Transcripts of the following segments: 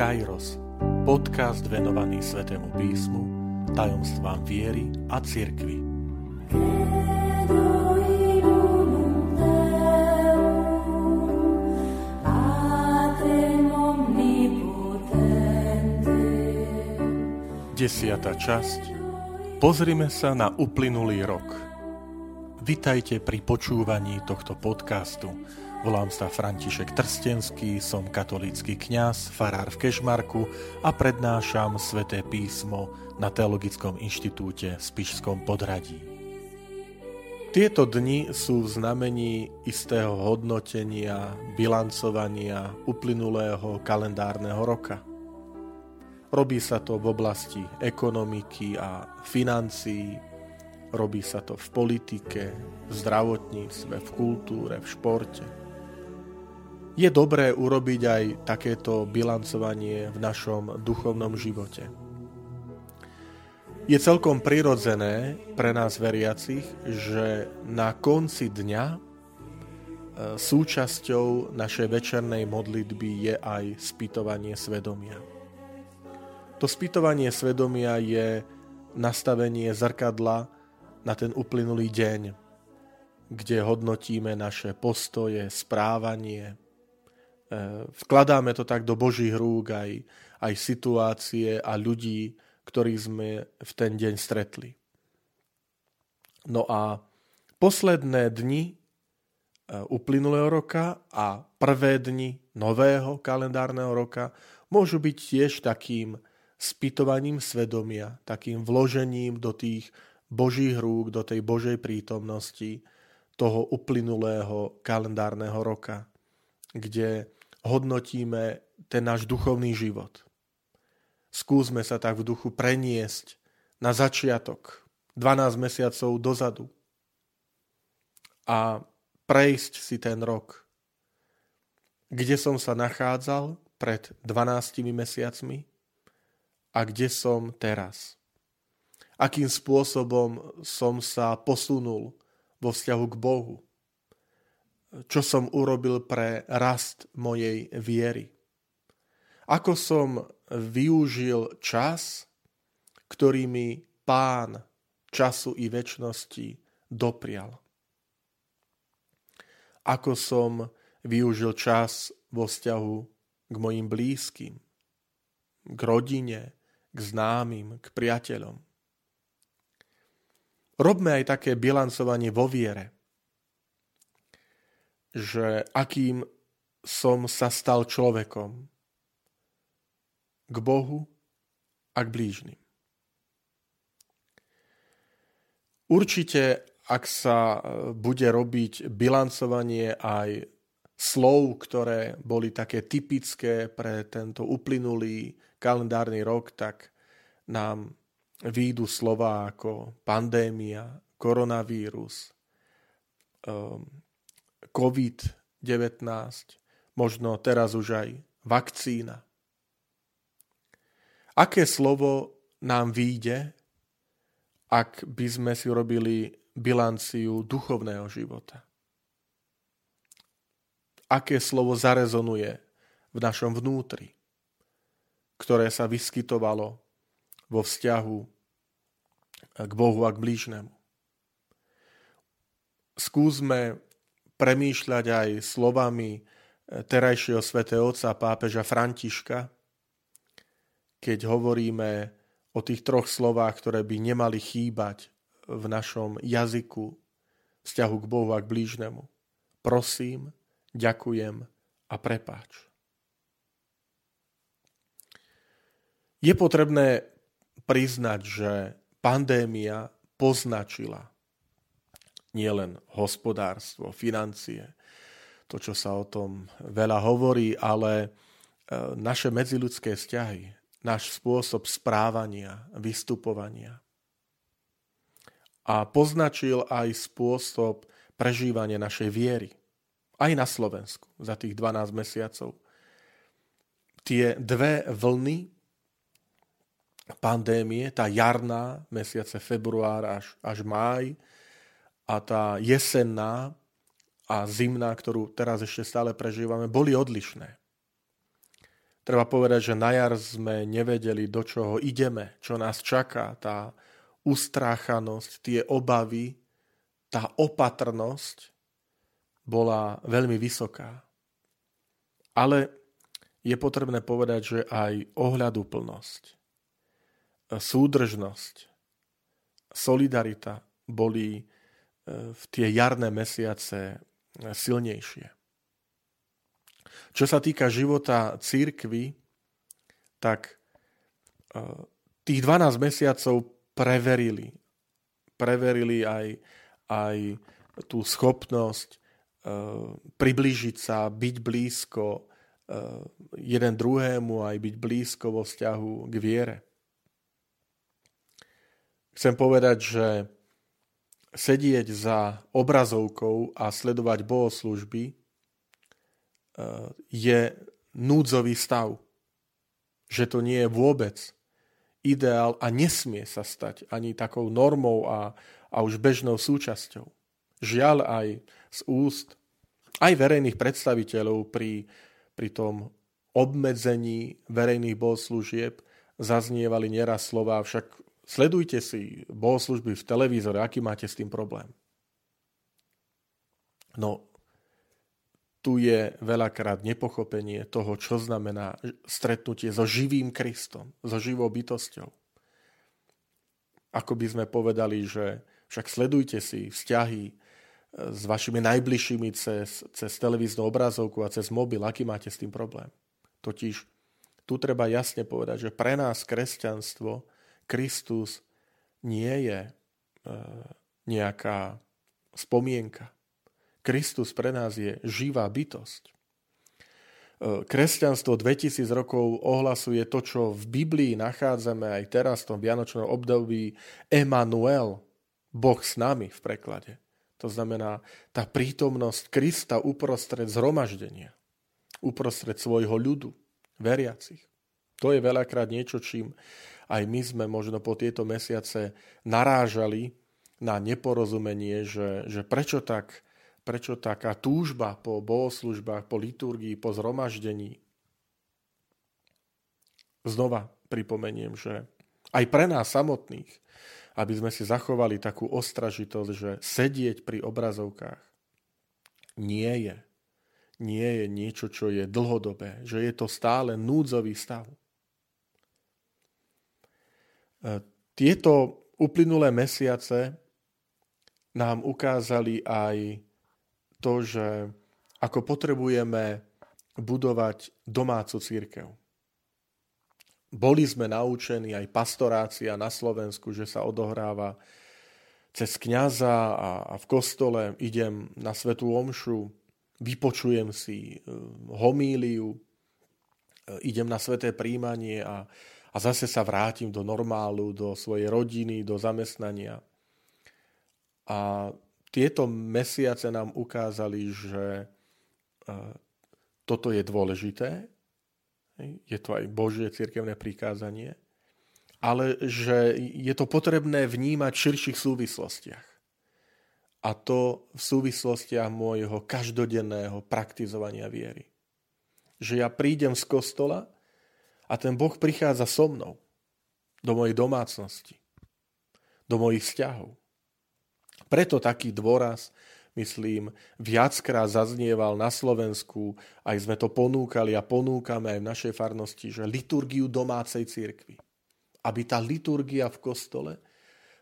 Kairos, podcast venovaný Svetému písmu, tajomstvám viery a cirkvi. Desiata časť Pozrime sa na uplynulý rok. Vitajte pri počúvaní tohto podcastu. Volám sa František Trstenský, som katolícky kňaz, farár v Kešmarku a prednášam sväté písmo na Teologickom inštitúte v Spišskom podradí. Tieto dni sú v znamení istého hodnotenia, bilancovania uplynulého kalendárneho roka. Robí sa to v oblasti ekonomiky a financií, robí sa to v politike, v zdravotníctve, v kultúre, v športe – je dobré urobiť aj takéto bilancovanie v našom duchovnom živote. Je celkom prirodzené pre nás veriacich, že na konci dňa e, súčasťou našej večernej modlitby je aj spýtovanie svedomia. To spýtovanie svedomia je nastavenie zrkadla na ten uplynulý deň, kde hodnotíme naše postoje, správanie, vkladáme to tak do Božích rúk aj, aj situácie a ľudí, ktorých sme v ten deň stretli. No a posledné dni eh, uplynulého roka a prvé dni nového kalendárneho roka môžu byť tiež takým spytovaním svedomia, takým vložením do tých Božích rúk, do tej Božej prítomnosti toho uplynulého kalendárneho roka, kde hodnotíme ten náš duchovný život. Skúsme sa tak v duchu preniesť na začiatok, 12 mesiacov dozadu a prejsť si ten rok. Kde som sa nachádzal pred 12 mesiacmi a kde som teraz. Akým spôsobom som sa posunul vo vzťahu k Bohu čo som urobil pre rast mojej viery. Ako som využil čas, ktorý mi pán času i väčšnosti doprial. Ako som využil čas vo vzťahu k mojim blízkym, k rodine, k známym, k priateľom. Robme aj také bilancovanie vo viere – že akým som sa stal človekom k Bohu a k blížnym. Určite, ak sa e, bude robiť bilancovanie aj slov, ktoré boli také typické pre tento uplynulý kalendárny rok, tak nám výjdu slova ako pandémia, koronavírus, um, COVID-19, možno teraz už aj vakcína. Aké slovo nám výjde, ak by sme si robili bilanciu duchovného života? Aké slovo zarezonuje v našom vnútri, ktoré sa vyskytovalo vo vzťahu k Bohu a k blížnemu? Skúsme premýšľať aj slovami e, terajšieho svätého otca pápeža Františka, keď hovoríme o tých troch slovách, ktoré by nemali chýbať v našom jazyku vzťahu k Bohu a k blížnemu. Prosím, ďakujem a prepáč. Je potrebné priznať, že pandémia poznačila nielen hospodárstvo, financie, to, čo sa o tom veľa hovorí, ale e, naše medziludské vzťahy, náš spôsob správania, vystupovania. A poznačil aj spôsob prežívania našej viery. Aj na Slovensku za tých 12 mesiacov. Tie dve vlny pandémie, tá jarná, mesiace február až, až máj, a tá jesenná a zimná, ktorú teraz ešte stále prežívame, boli odlišné. Treba povedať, že na jar sme nevedeli, do čoho ideme, čo nás čaká. Tá ustráchanosť, tie obavy, tá opatrnosť bola veľmi vysoká. Ale je potrebné povedať, že aj ohľaduplnosť, súdržnosť, solidarita boli v tie jarné mesiace silnejšie. Čo sa týka života církvy, tak e, tých 12 mesiacov preverili. Preverili aj, aj tú schopnosť e, priblížiť sa, byť blízko e, jeden druhému, aj byť blízko vo vzťahu k viere. Chcem povedať, že sedieť za obrazovkou a sledovať bohoslužby je núdzový stav. Že to nie je vôbec ideál a nesmie sa stať ani takou normou a, a už bežnou súčasťou. Žiaľ aj z úst aj verejných predstaviteľov pri, pri tom obmedzení verejných bohoslúžieb zaznievali nieraz slova, však sledujte si bohoslužby v televízore, aký máte s tým problém. No, tu je veľakrát nepochopenie toho, čo znamená stretnutie so živým Kristom, so živou bytosťou. Ako by sme povedali, že však sledujte si vzťahy e, s vašimi najbližšími cez, cez televíznu obrazovku a cez mobil, aký máte s tým problém. Totiž tu treba jasne povedať, že pre nás kresťanstvo Kristus nie je e, nejaká spomienka, Kristus pre nás je živá bytosť. E, kresťanstvo 2000 rokov ohlasuje to, čo v Biblii nachádzame aj teraz v tom vianočnom období Emanuel, Boh s nami v preklade. To znamená tá prítomnosť Krista uprostred zhromaždenia, uprostred svojho ľudu, veriacich. To je veľakrát niečo, čím aj my sme možno po tieto mesiace narážali na neporozumenie, že, že prečo tak prečo taká túžba po bohoslužbách, po liturgii, po zhromaždení. Znova pripomeniem, že aj pre nás samotných, aby sme si zachovali takú ostražitosť, že sedieť pri obrazovkách nie je. Nie je niečo, čo je dlhodobé, že je to stále núdzový stav. Tieto uplynulé mesiace nám ukázali aj to, že ako potrebujeme budovať domácu církev. Boli sme naučení aj pastorácia na Slovensku, že sa odohráva cez kňaza a, v kostole idem na svetú omšu, vypočujem si e, homíliu, e, idem na sveté príjmanie a, a zase sa vrátim do normálu, do svojej rodiny, do zamestnania. A tieto mesiace nám ukázali, že e, toto je dôležité, je to aj Božie cirkevné prikázanie, ale že je to potrebné vnímať v širších súvislostiach. A to v súvislostiach môjho každodenného praktizovania viery. Že ja prídem z kostola a ten Boh prichádza so mnou do mojej domácnosti, do mojich vzťahov. Preto taký dôraz, myslím, viackrát zaznieval na Slovensku, aj sme to ponúkali a ponúkame aj v našej farnosti, že liturgiu domácej cirkvi. Aby tá liturgia v kostole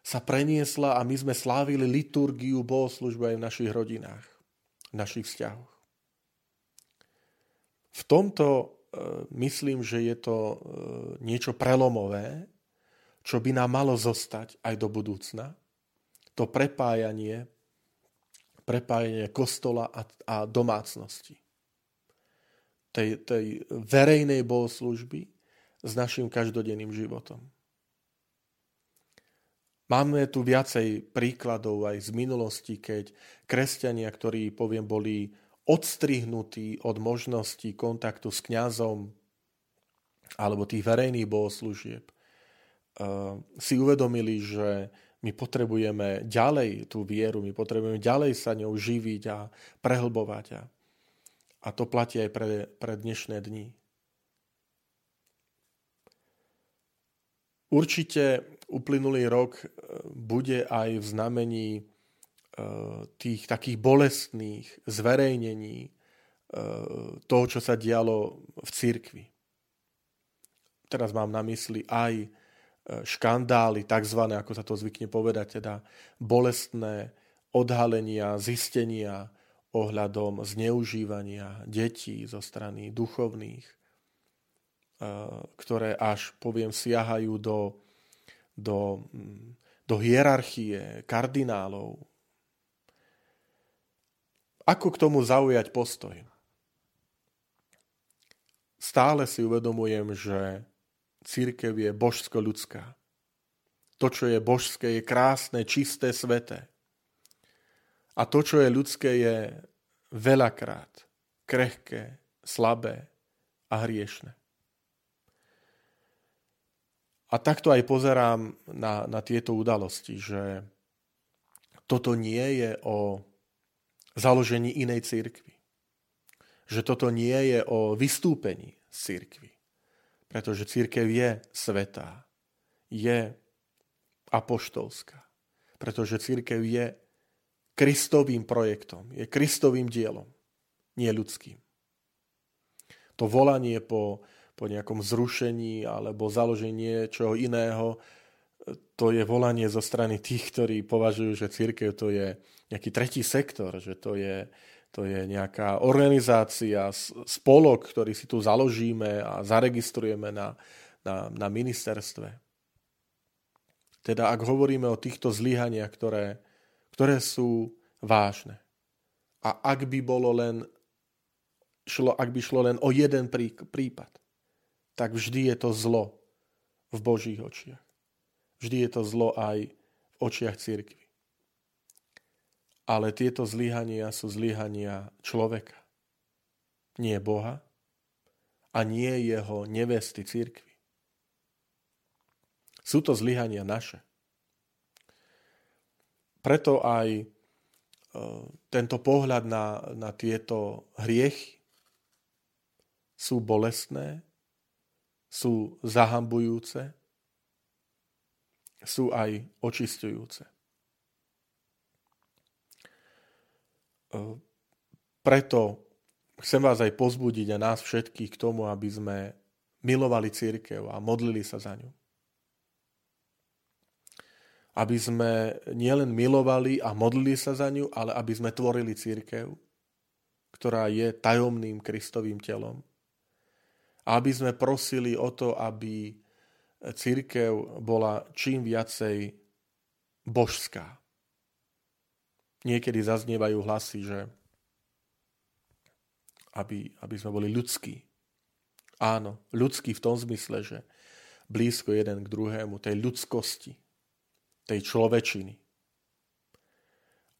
sa preniesla a my sme slávili liturgiu bohoslužby aj v našich rodinách, v našich vzťahoch. V tomto myslím, že je to e, niečo prelomové, čo by nám malo zostať aj do budúcna to prepájanie, prepájanie kostola a, a domácnosti. Tej, tej verejnej bohoslužby s našim každodenným životom. Máme tu viacej príkladov aj z minulosti, keď kresťania, ktorí, poviem, boli odstrihnutý od možností kontaktu s kňazom alebo tých verejných bohoslúžieb, eh, si uvedomili, že my potrebujeme ďalej tú vieru, my potrebujeme ďalej sa ňou živiť a prehlbovať. A, a to platí aj pre, pre dnešné dni. Určite uplynulý rok eh, bude aj v znamení tých takých bolestných zverejnení e, toho, čo sa dialo v cirkvi. Teraz mám na mysli aj škandály, takzvané, ako sa to zvykne povedať, teda bolestné odhalenia, zistenia ohľadom zneužívania detí zo strany duchovných, ktoré až, poviem, siahajú do, do, do hierarchie kardinálov. Ako k tomu zaujať postoj? Stále si uvedomujem, že církev je božsko-ľudská. To, čo je božské, je krásne, čisté, sveté. A to, čo je ľudské, je veľakrát krehké, slabé a hriešne. A takto aj pozerám na, na tieto udalosti, že toto nie je o založení inej církvy. Že toto nie je o vystúpení z církvy. Pretože církev je svetá, je apoštolská. Pretože církev je Kristovým projektom, je Kristovým dielom, nie ľudským. To volanie po, po nejakom zrušení alebo založení niečoho iného, to je volanie zo strany tých, ktorí považujú, že církev to je nejaký tretí sektor, že to je, to je nejaká organizácia, spolok, ktorý si tu založíme a zaregistrujeme na, na, na ministerstve. Teda ak hovoríme o týchto zlyhaniach, ktoré, ktoré sú vážne. A ak by bolo len šlo, ak by šlo len o jeden prí, prípad, tak vždy je to zlo v Božích očiach. Vždy je to zlo aj v očiach církvy. Ale tieto zlyhania sú zlyhania človeka. Nie Boha a nie jeho nevesty církvy. Sú to zlyhania naše. Preto aj e, tento pohľad na, na tieto hriechy sú bolestné, sú zahambujúce, sú aj očistujúce. Preto chcem vás aj pozbudiť a nás všetkých k tomu, aby sme milovali církev a modlili sa za ňu. Aby sme nielen milovali a modlili sa za ňu, ale aby sme tvorili církev, ktorá je tajomným Kristovým telom. A aby sme prosili o to, aby církev bola čím viacej božská niekedy zaznievajú hlasy, že aby, aby sme boli ľudskí. Áno, ľudskí v tom zmysle, že blízko jeden k druhému, tej ľudskosti, tej človečiny.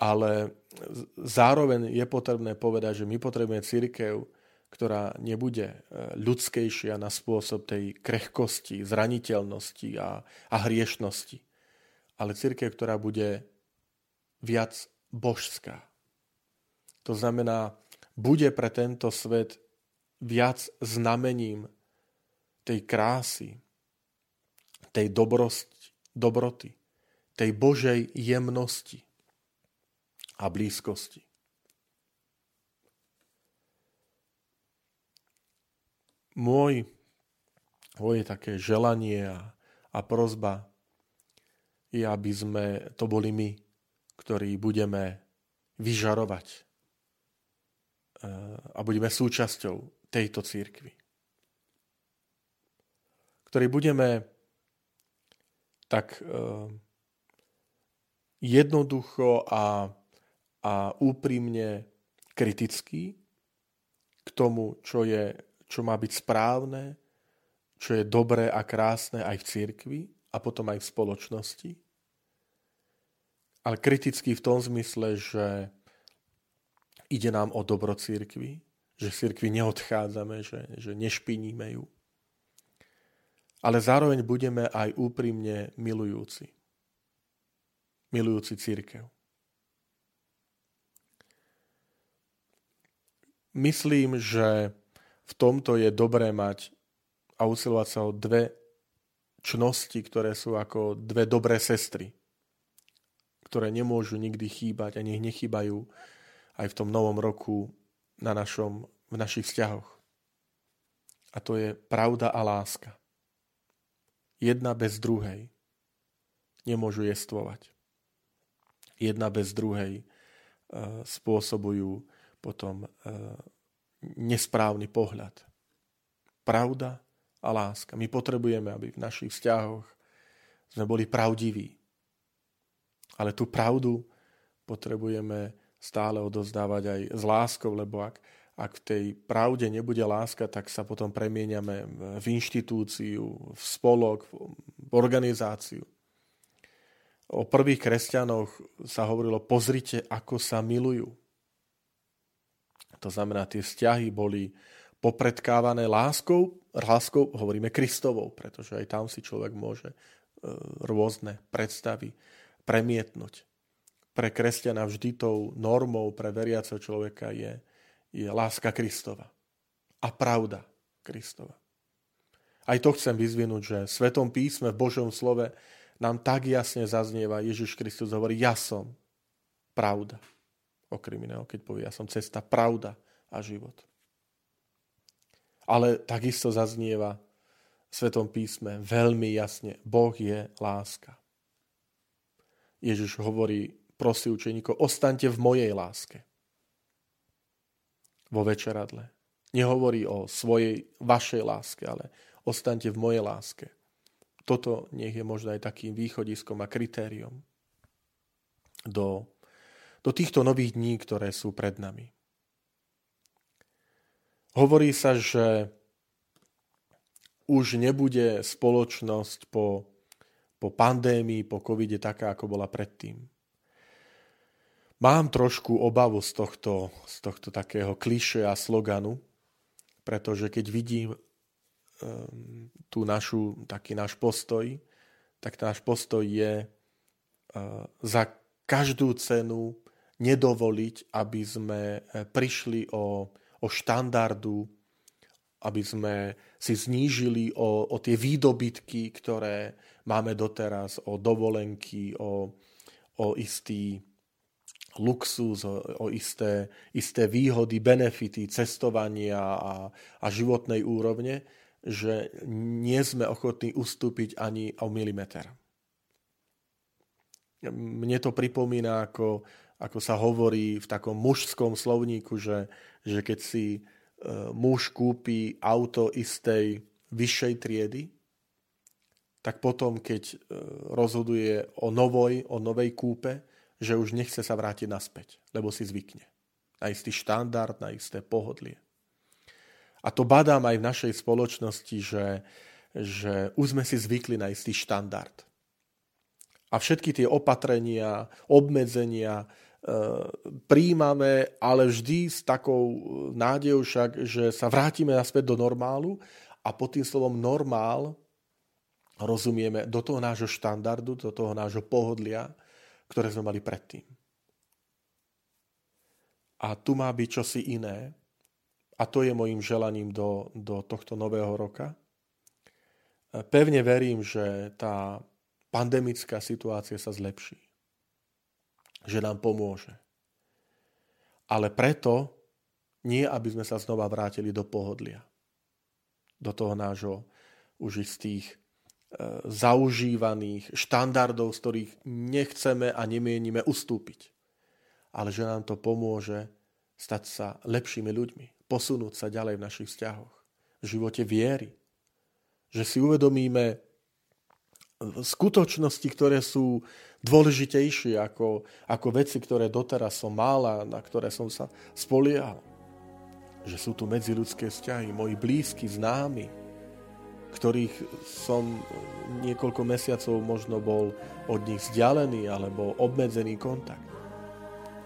Ale zároveň je potrebné povedať, že my potrebujeme církev, ktorá nebude e, ľudskejšia na spôsob tej krehkosti, zraniteľnosti a, a hriešnosti, ale církev, ktorá bude viac božská. To znamená, bude pre tento svet viac znamením tej krásy, tej dobrosti, dobroty, tej Božej jemnosti a blízkosti. Môj, moje také želanie a, a prozba je, aby sme to boli my, ktorý budeme vyžarovať eh, a budeme súčasťou tejto církvy. Ktorý budeme tak eh, jednoducho a, a úprimne kritický k tomu, čo, je, čo má byť správne, čo je dobré a krásne aj v církvi a potom aj v spoločnosti ale kritický v tom zmysle, že ide nám o dobro církvy, že v církvi neodchádzame, že, že nešpiníme ju. Ale zároveň budeme aj úprimne milujúci. Milujúci církev. Myslím, že v tomto je dobré mať a usilovať sa o dve čnosti, ktoré sú ako dve dobré sestry, ktoré nemôžu nikdy chýbať a nech nechýbajú aj v tom novom roku na našom, v našich vzťahoch. A to je pravda a láska. Jedna bez druhej nemôžu jestvovať. Jedna bez druhej uh, spôsobujú potom uh, nesprávny pohľad. Pravda a láska. My potrebujeme, aby v našich vzťahoch sme boli pravdiví. Ale tú pravdu potrebujeme stále odozdávať aj s láskou, lebo ak, ak v tej pravde nebude láska, tak sa potom premieňame v inštitúciu, v spolok, v organizáciu. O prvých kresťanoch sa hovorilo, pozrite, ako sa milujú. To znamená, tie vzťahy boli popredkávané láskou, láskou hovoríme Kristovou, pretože aj tam si človek môže e, rôzne predstavy premietnúť. Pre kresťana vždy tou normou pre veriaceho človeka je, je láska Kristova a pravda Kristova. Aj to chcem vyzvinúť, že v Svetom písme, v Božom slove nám tak jasne zaznieva, Ježiš Kristus hovorí, ja som pravda. Okrem iného, keď povie, ja som cesta, pravda a život. Ale takisto zaznieva v Svetom písme veľmi jasne, Boh je láska. Ježiš hovorí, prosí učeníkov, ostaňte v mojej láske. Vo večeradle. Nehovorí o svojej, vašej láske, ale ostaňte v mojej láske. Toto nech je možno aj takým východiskom a kritériom do, do týchto nových dní, ktoré sú pred nami. Hovorí sa, že už nebude spoločnosť po, po pandémii, po covide taká, ako bola predtým. Mám trošku obavu z tohto, z tohto takého kliše a sloganu, pretože keď vidím um, tú našu, taký náš postoj, tak náš postoj je uh, za každú cenu nedovoliť, aby sme eh, prišli o o štandardu, aby sme si znížili o, o tie výdobytky, ktoré máme doteraz, o dovolenky, o, o istý luxus, o, o isté, isté výhody, benefity cestovania a, a životnej úrovne, že nie sme ochotní ustúpiť ani o milimeter. Mne to pripomína, ako, ako sa hovorí v takom mužskom slovníku, že že keď si e, muž kúpi auto istej vyššej triedy, tak potom, keď e, rozhoduje o novej, o novej kúpe, že už nechce sa vrátiť naspäť, lebo si zvykne. Na istý štandard, na isté pohodlie. A to badám aj v našej spoločnosti, že, že už sme si zvykli na istý štandard. A všetky tie opatrenia, obmedzenia, príjmame, ale vždy s takou nádejou však, že sa vrátime naspäť do normálu a pod tým slovom normál rozumieme do toho nášho štandardu, do toho nášho pohodlia, ktoré sme mali predtým. A tu má byť čosi iné a to je mojim želaním do, do tohto nového roka. Pevne verím, že tá pandemická situácia sa zlepší že nám pomôže. Ale preto nie, aby sme sa znova vrátili do pohodlia. Do toho nášho už istých e, zaužívaných štandardov, z ktorých nechceme a nemienime ustúpiť. Ale že nám to pomôže stať sa lepšími ľuďmi, posunúť sa ďalej v našich vzťahoch, v živote viery. Že si uvedomíme skutočnosti, ktoré sú dôležitejšie ako, ako veci, ktoré doteraz som mal a na ktoré som sa spoliehal. Že sú tu medziludské vzťahy, moji blízki, známi, ktorých som niekoľko mesiacov možno bol od nich vzdialený alebo obmedzený kontakt.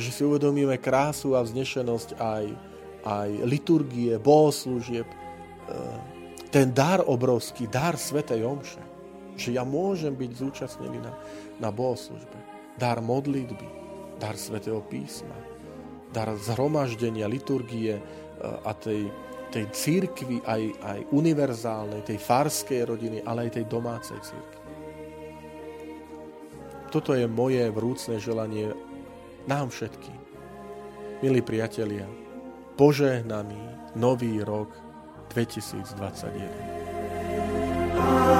Že si uvedomíme krásu a vznešenosť aj, aj liturgie, bohoslúžieb, e, ten dar obrovský, dar Svetej Omše. Že ja môžem byť zúčastnený na, na bohoslužbe. Dar modlitby, dar svätého písma, dar zhromaždenia, liturgie e, a tej tej církvy, aj, aj univerzálnej, tej farskej rodiny, ale aj tej domácej církvy. Toto je moje vrúcne želanie nám všetkým. Milí priatelia, požehnaný nový rok 2021.